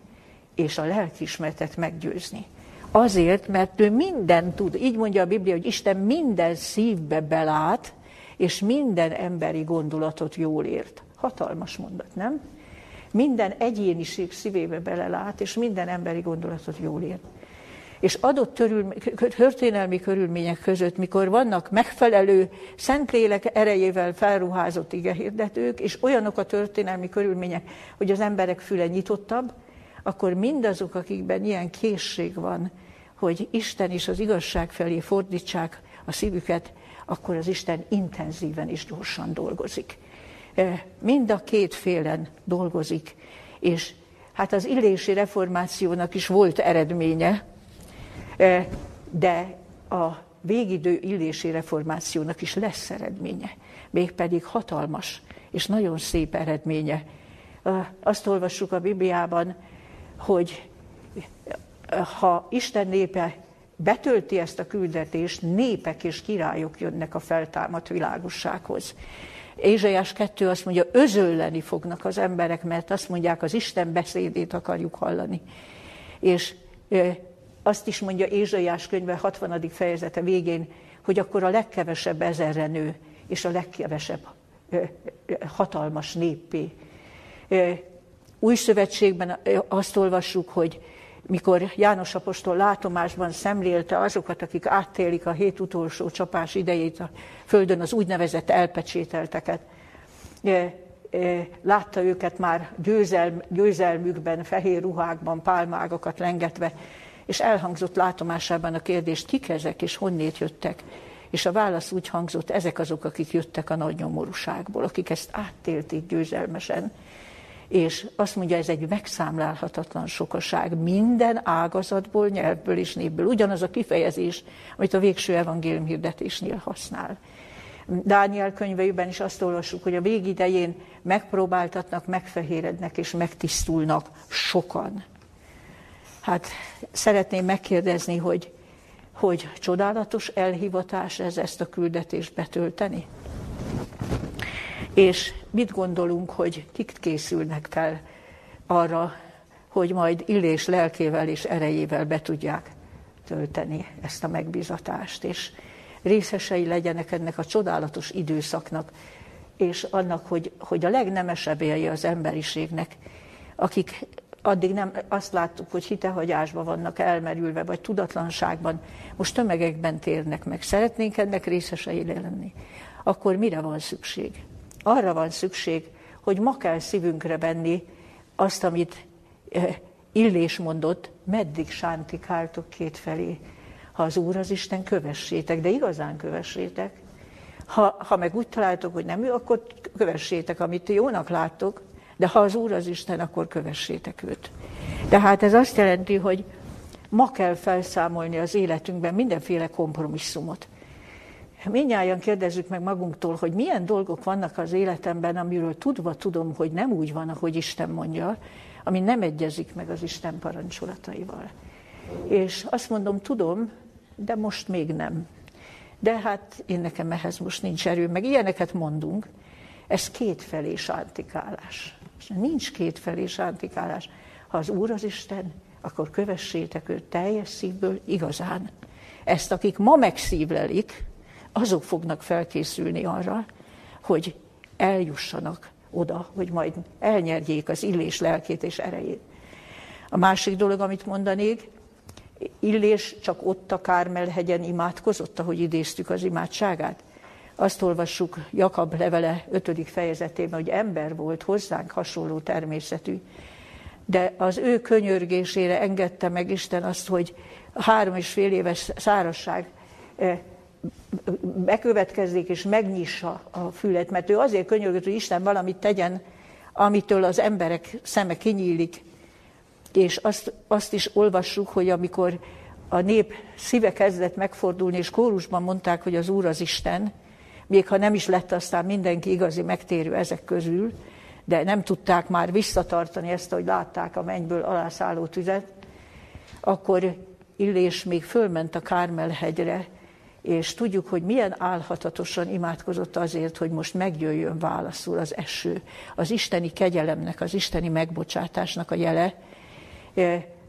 és a lelkiismeretet meggyőzni. Azért, mert ő minden tud. Így mondja a Biblia, hogy Isten minden szívbe belát, és minden emberi gondolatot jól ért. Hatalmas mondat, nem? Minden egyéniség szívébe belelát, és minden emberi gondolatot jól ért és adott törül, történelmi körülmények között, mikor vannak megfelelő Szentlélek erejével felruházott igehirdetők, és olyanok a történelmi körülmények, hogy az emberek füle nyitottabb, akkor mindazok, akikben ilyen készség van, hogy Isten is az igazság felé fordítsák a szívüket, akkor az Isten intenzíven és gyorsan dolgozik. E, mind a két félen dolgozik, és hát az illési reformációnak is volt eredménye, de a végidő illési reformációnak is lesz eredménye, mégpedig hatalmas és nagyon szép eredménye. Azt olvassuk a Bibliában, hogy ha Isten népe betölti ezt a küldetést, népek és királyok jönnek a feltámadt világossághoz. Ézsaiás 2 azt mondja, özölleni fognak az emberek, mert azt mondják, az Isten beszédét akarjuk hallani. És azt is mondja Ézsaiás könyve 60. fejezete végén, hogy akkor a legkevesebb ezerre nő, és a legkevesebb hatalmas néppé. Új szövetségben azt olvassuk, hogy mikor János Apostol látomásban szemlélte azokat, akik áttélik a hét utolsó csapás idejét a földön, az úgynevezett elpecsételteket, látta őket már győzelm, győzelmükben, fehér ruhákban, pálmágokat lengetve, és elhangzott látomásában a kérdés, kik ezek és honnét jöttek. És a válasz úgy hangzott, ezek azok, akik jöttek a nagy nyomorúságból, akik ezt áttélték győzelmesen. És azt mondja, ez egy megszámlálhatatlan sokaság minden ágazatból, nyelvből és népből. Ugyanaz a kifejezés, amit a végső evangélium hirdetésnél használ. Dániel könyveiben is azt olvassuk, hogy a végidején megpróbáltatnak, megfehérednek és megtisztulnak sokan. Hát szeretném megkérdezni, hogy, hogy csodálatos elhivatás ez ezt a küldetést betölteni? És mit gondolunk, hogy kik készülnek fel arra, hogy majd Illés lelkével és erejével be tudják tölteni ezt a megbizatást, és részesei legyenek ennek a csodálatos időszaknak, és annak, hogy, hogy a legnemesebb élje az emberiségnek, akik addig nem azt láttuk, hogy hitehagyásban vannak elmerülve, vagy tudatlanságban, most tömegekben térnek meg. Szeretnénk ennek részesei lenni. Akkor mire van szükség? Arra van szükség, hogy ma kell szívünkre venni azt, amit eh, Illés mondott, meddig sántikáltok kétfelé. Ha az Úr az Isten, kövessétek, de igazán kövessétek. Ha, ha meg úgy találtok, hogy nem ő, akkor kövessétek, amit jónak láttok, de ha az Úr az Isten, akkor kövessétek őt. Tehát ez azt jelenti, hogy ma kell felszámolni az életünkben mindenféle kompromisszumot. Mindnyáján kérdezzük meg magunktól, hogy milyen dolgok vannak az életemben, amiről tudva tudom, hogy nem úgy van, ahogy Isten mondja, ami nem egyezik meg az Isten parancsolataival. És azt mondom, tudom, de most még nem. De hát én nekem ehhez most nincs erő, meg ilyeneket mondunk. Ez kétfelé sántikálás. Nincs kétfelé sántikálás. Ha az Úr az Isten, akkor kövessétek őt teljes szívből, igazán. Ezt, akik ma megszívlelik, azok fognak felkészülni arra, hogy eljussanak oda, hogy majd elnyerjék az illés lelkét és erejét. A másik dolog, amit mondanék, Illés csak ott a Kármel-hegyen imádkozott, ahogy idéztük az imádságát. Azt olvassuk Jakab levele 5. fejezetében, hogy ember volt hozzánk hasonló természetű. De az ő könyörgésére engedte meg Isten azt, hogy három és fél éves szárasság eh, bekövetkezzék és megnyissa a fület, mert ő azért könyörgött, hogy Isten valamit tegyen, amitől az emberek szeme kinyílik, és azt, azt is olvassuk, hogy amikor a nép szíve kezdett megfordulni, és kórusban mondták, hogy az Úr az Isten, még ha nem is lett aztán mindenki igazi megtérő ezek közül, de nem tudták már visszatartani ezt, hogy látták a mennyből alászálló tüzet, akkor Illés még fölment a Kármel-hegyre, és tudjuk, hogy milyen álhatatosan imádkozott azért, hogy most megjöjjön válaszul az eső, az isteni kegyelemnek, az isteni megbocsátásnak a jele,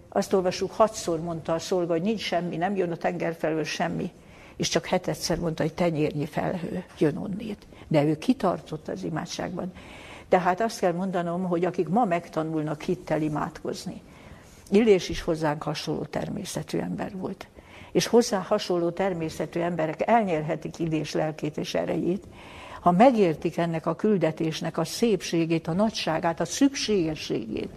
azt olvasjuk, hatszor mondta a szolga, hogy nincs semmi, nem jön a tenger felől semmi, és csak hetedszer mondta, hogy tenyérnyi felhő jön onnét. De ő kitartott az imádságban. Tehát azt kell mondanom, hogy akik ma megtanulnak hittel imádkozni, Illés is hozzánk hasonló természetű ember volt. És hozzá hasonló természetű emberek elnyerhetik Illés lelkét és erejét, ha megértik ennek a küldetésnek a szépségét, a nagyságát, a szükségességét,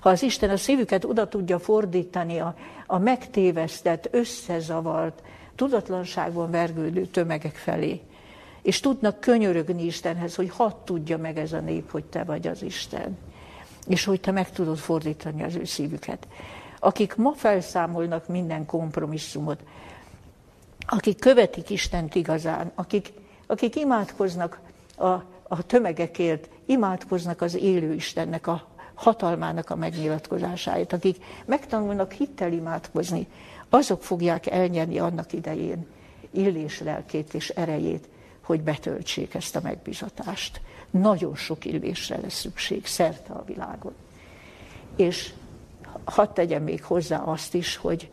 ha az Isten a szívüket oda tudja fordítani a, a megtévesztett, összezavart, tudatlanságban vergődő tömegek felé, és tudnak könyörögni Istenhez, hogy hadd tudja meg ez a nép, hogy te vagy az Isten, és hogy te meg tudod fordítani az ő szívüket. Akik ma felszámolnak minden kompromisszumot, akik követik Istent igazán, akik, akik imádkoznak a, a tömegekért, imádkoznak az élő Istennek a hatalmának a megnyilatkozásáért, akik megtanulnak hittel imádkozni, azok fogják elnyerni annak idején illés lelkét és erejét, hogy betöltsék ezt a megbizatást. Nagyon sok illésre lesz szükség szerte a világon. És hadd tegyem még hozzá azt is, hogy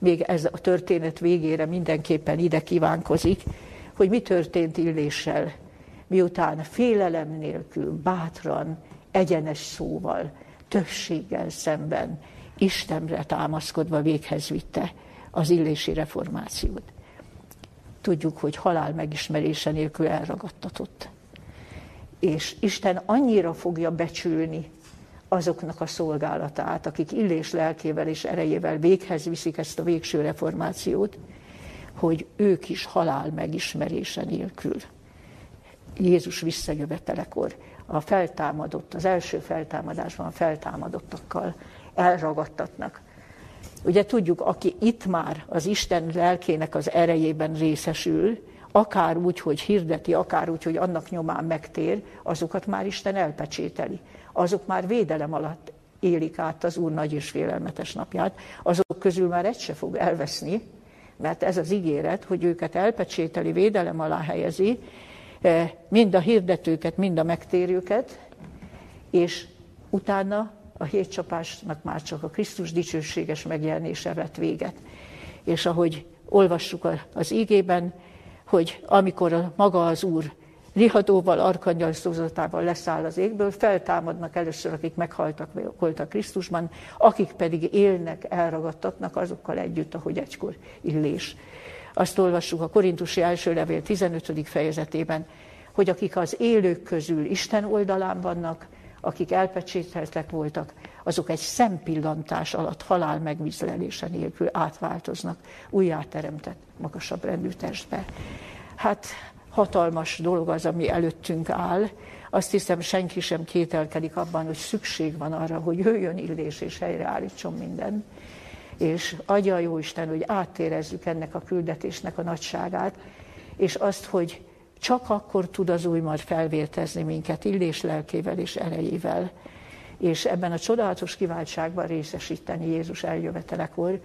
még ez a történet végére mindenképpen ide kívánkozik, hogy mi történt illéssel miután félelem nélkül, bátran, egyenes szóval, többséggel szemben Istenre támaszkodva véghez vitte az illési reformációt. Tudjuk, hogy halál megismerése nélkül elragadtatott. És Isten annyira fogja becsülni azoknak a szolgálatát, akik illés lelkével és erejével véghez viszik ezt a végső reformációt, hogy ők is halál megismerése nélkül. Jézus visszajövetelekor a feltámadott, az első feltámadásban a feltámadottakkal elragadtatnak. Ugye tudjuk, aki itt már az Isten lelkének az erejében részesül, akár úgy, hogy hirdeti, akár úgy, hogy annak nyomán megtér, azokat már Isten elpecsételi. Azok már védelem alatt élik át az Úr nagy és félelmetes napját. Azok közül már egy se fog elveszni, mert ez az ígéret, hogy őket elpecsételi, védelem alá helyezi, eh, mind a hirdetőket, mind a megtérőket, és utána a hétcsapásnak már csak a Krisztus dicsőséges megjelenése vett véget. És ahogy olvassuk az ígében, hogy amikor maga az Úr rihadóval, arkangyal szózatával leszáll az égből, feltámadnak először, akik meghaltak voltak Krisztusban, akik pedig élnek, elragadtatnak azokkal együtt, ahogy egykor illés. Azt olvassuk a Korintusi első levél 15. fejezetében, hogy akik az élők közül Isten oldalán vannak, akik elpecsételtek voltak, azok egy szempillantás alatt halál megvízlelése nélkül átváltoznak újjáteremtett magasabb rendű testbe. Hát hatalmas dolog az, ami előttünk áll. Azt hiszem, senki sem kételkedik abban, hogy szükség van arra, hogy jöjjön illés és helyreállítson minden. És adja a Jóisten, hogy áttérezzük ennek a küldetésnek a nagyságát, és azt, hogy csak akkor tud az új majd felvértezni minket illés lelkével és erejével, és ebben a csodálatos kiváltságban részesíteni Jézus eljövetelekor,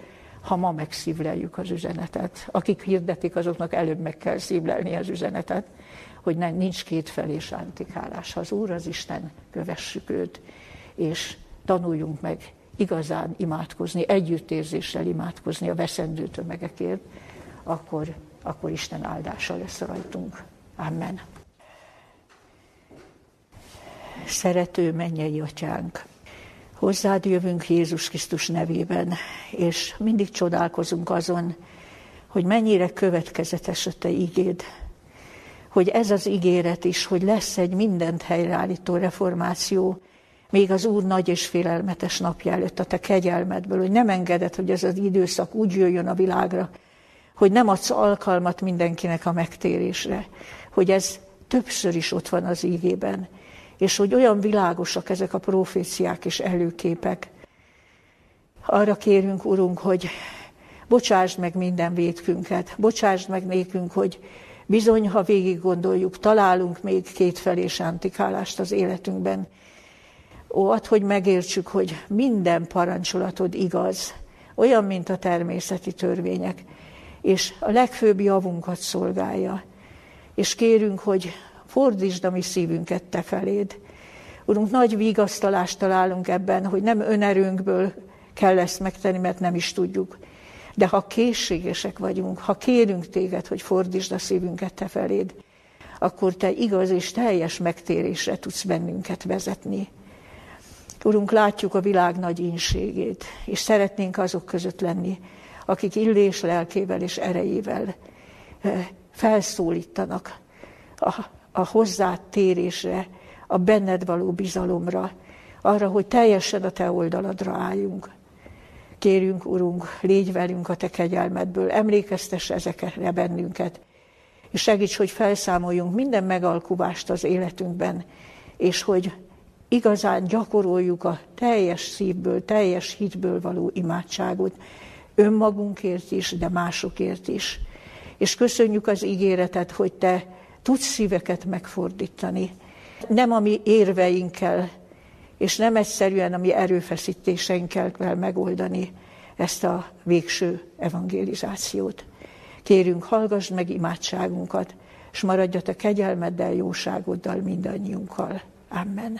ha ma megszívleljük az üzenetet. Akik hirdetik, azoknak előbb meg kell szívlelni az üzenetet, hogy nem, nincs kétfelé sántikálás. Ha az Úr az Isten, kövessük őt, és tanuljunk meg igazán imádkozni, együttérzéssel imádkozni a veszendő tömegekért, akkor, akkor Isten áldása lesz rajtunk. Amen. Szerető mennyei atyánk, hozzád jövünk Jézus Krisztus nevében, és mindig csodálkozunk azon, hogy mennyire következetes a te ígéd, hogy ez az ígéret is, hogy lesz egy mindent helyreállító reformáció, még az Úr nagy és félelmetes napja előtt a te kegyelmedből, hogy nem engeded, hogy ez az időszak úgy jöjjön a világra, hogy nem adsz alkalmat mindenkinek a megtérésre, hogy ez többször is ott van az ígében, és hogy olyan világosak ezek a proféciák és előképek. Arra kérünk, Urunk, hogy bocsásd meg minden vétkünket, bocsásd meg nékünk, hogy bizony, ha végig gondoljuk, találunk még kétfelé sántikálást az életünkben. Ó, ad, hogy megértsük, hogy minden parancsolatod igaz, olyan, mint a természeti törvények, és a legfőbb javunkat szolgálja. És kérünk, hogy fordítsd a mi szívünket te feléd. Urunk, nagy vigasztalást találunk ebben, hogy nem önerőnkből kell ezt megtenni, mert nem is tudjuk. De ha készségesek vagyunk, ha kérünk téged, hogy fordítsd a szívünket te feléd, akkor te igaz és teljes megtérésre tudsz bennünket vezetni. Urunk, látjuk a világ nagy ínségét, és szeretnénk azok között lenni, akik illés lelkével és erejével eh, felszólítanak a, a hozzátérésre, a benned való bizalomra, arra, hogy teljesen a te oldaladra álljunk. Kérünk, Urunk, légy velünk a te kegyelmedből, emlékeztess ezekre bennünket, és segíts, hogy felszámoljunk minden megalkuvást az életünkben, és hogy igazán gyakoroljuk a teljes szívből, teljes hitből való imádságot, önmagunkért is, de másokért is. És köszönjük az ígéretet, hogy te tudsz szíveket megfordítani. Nem a mi érveinkkel, és nem egyszerűen a mi erőfeszítéseinkkel kell megoldani ezt a végső evangelizációt. Kérünk, hallgass meg imádságunkat, és maradj a te kegyelmeddel, jóságoddal mindannyiunkkal. Amen.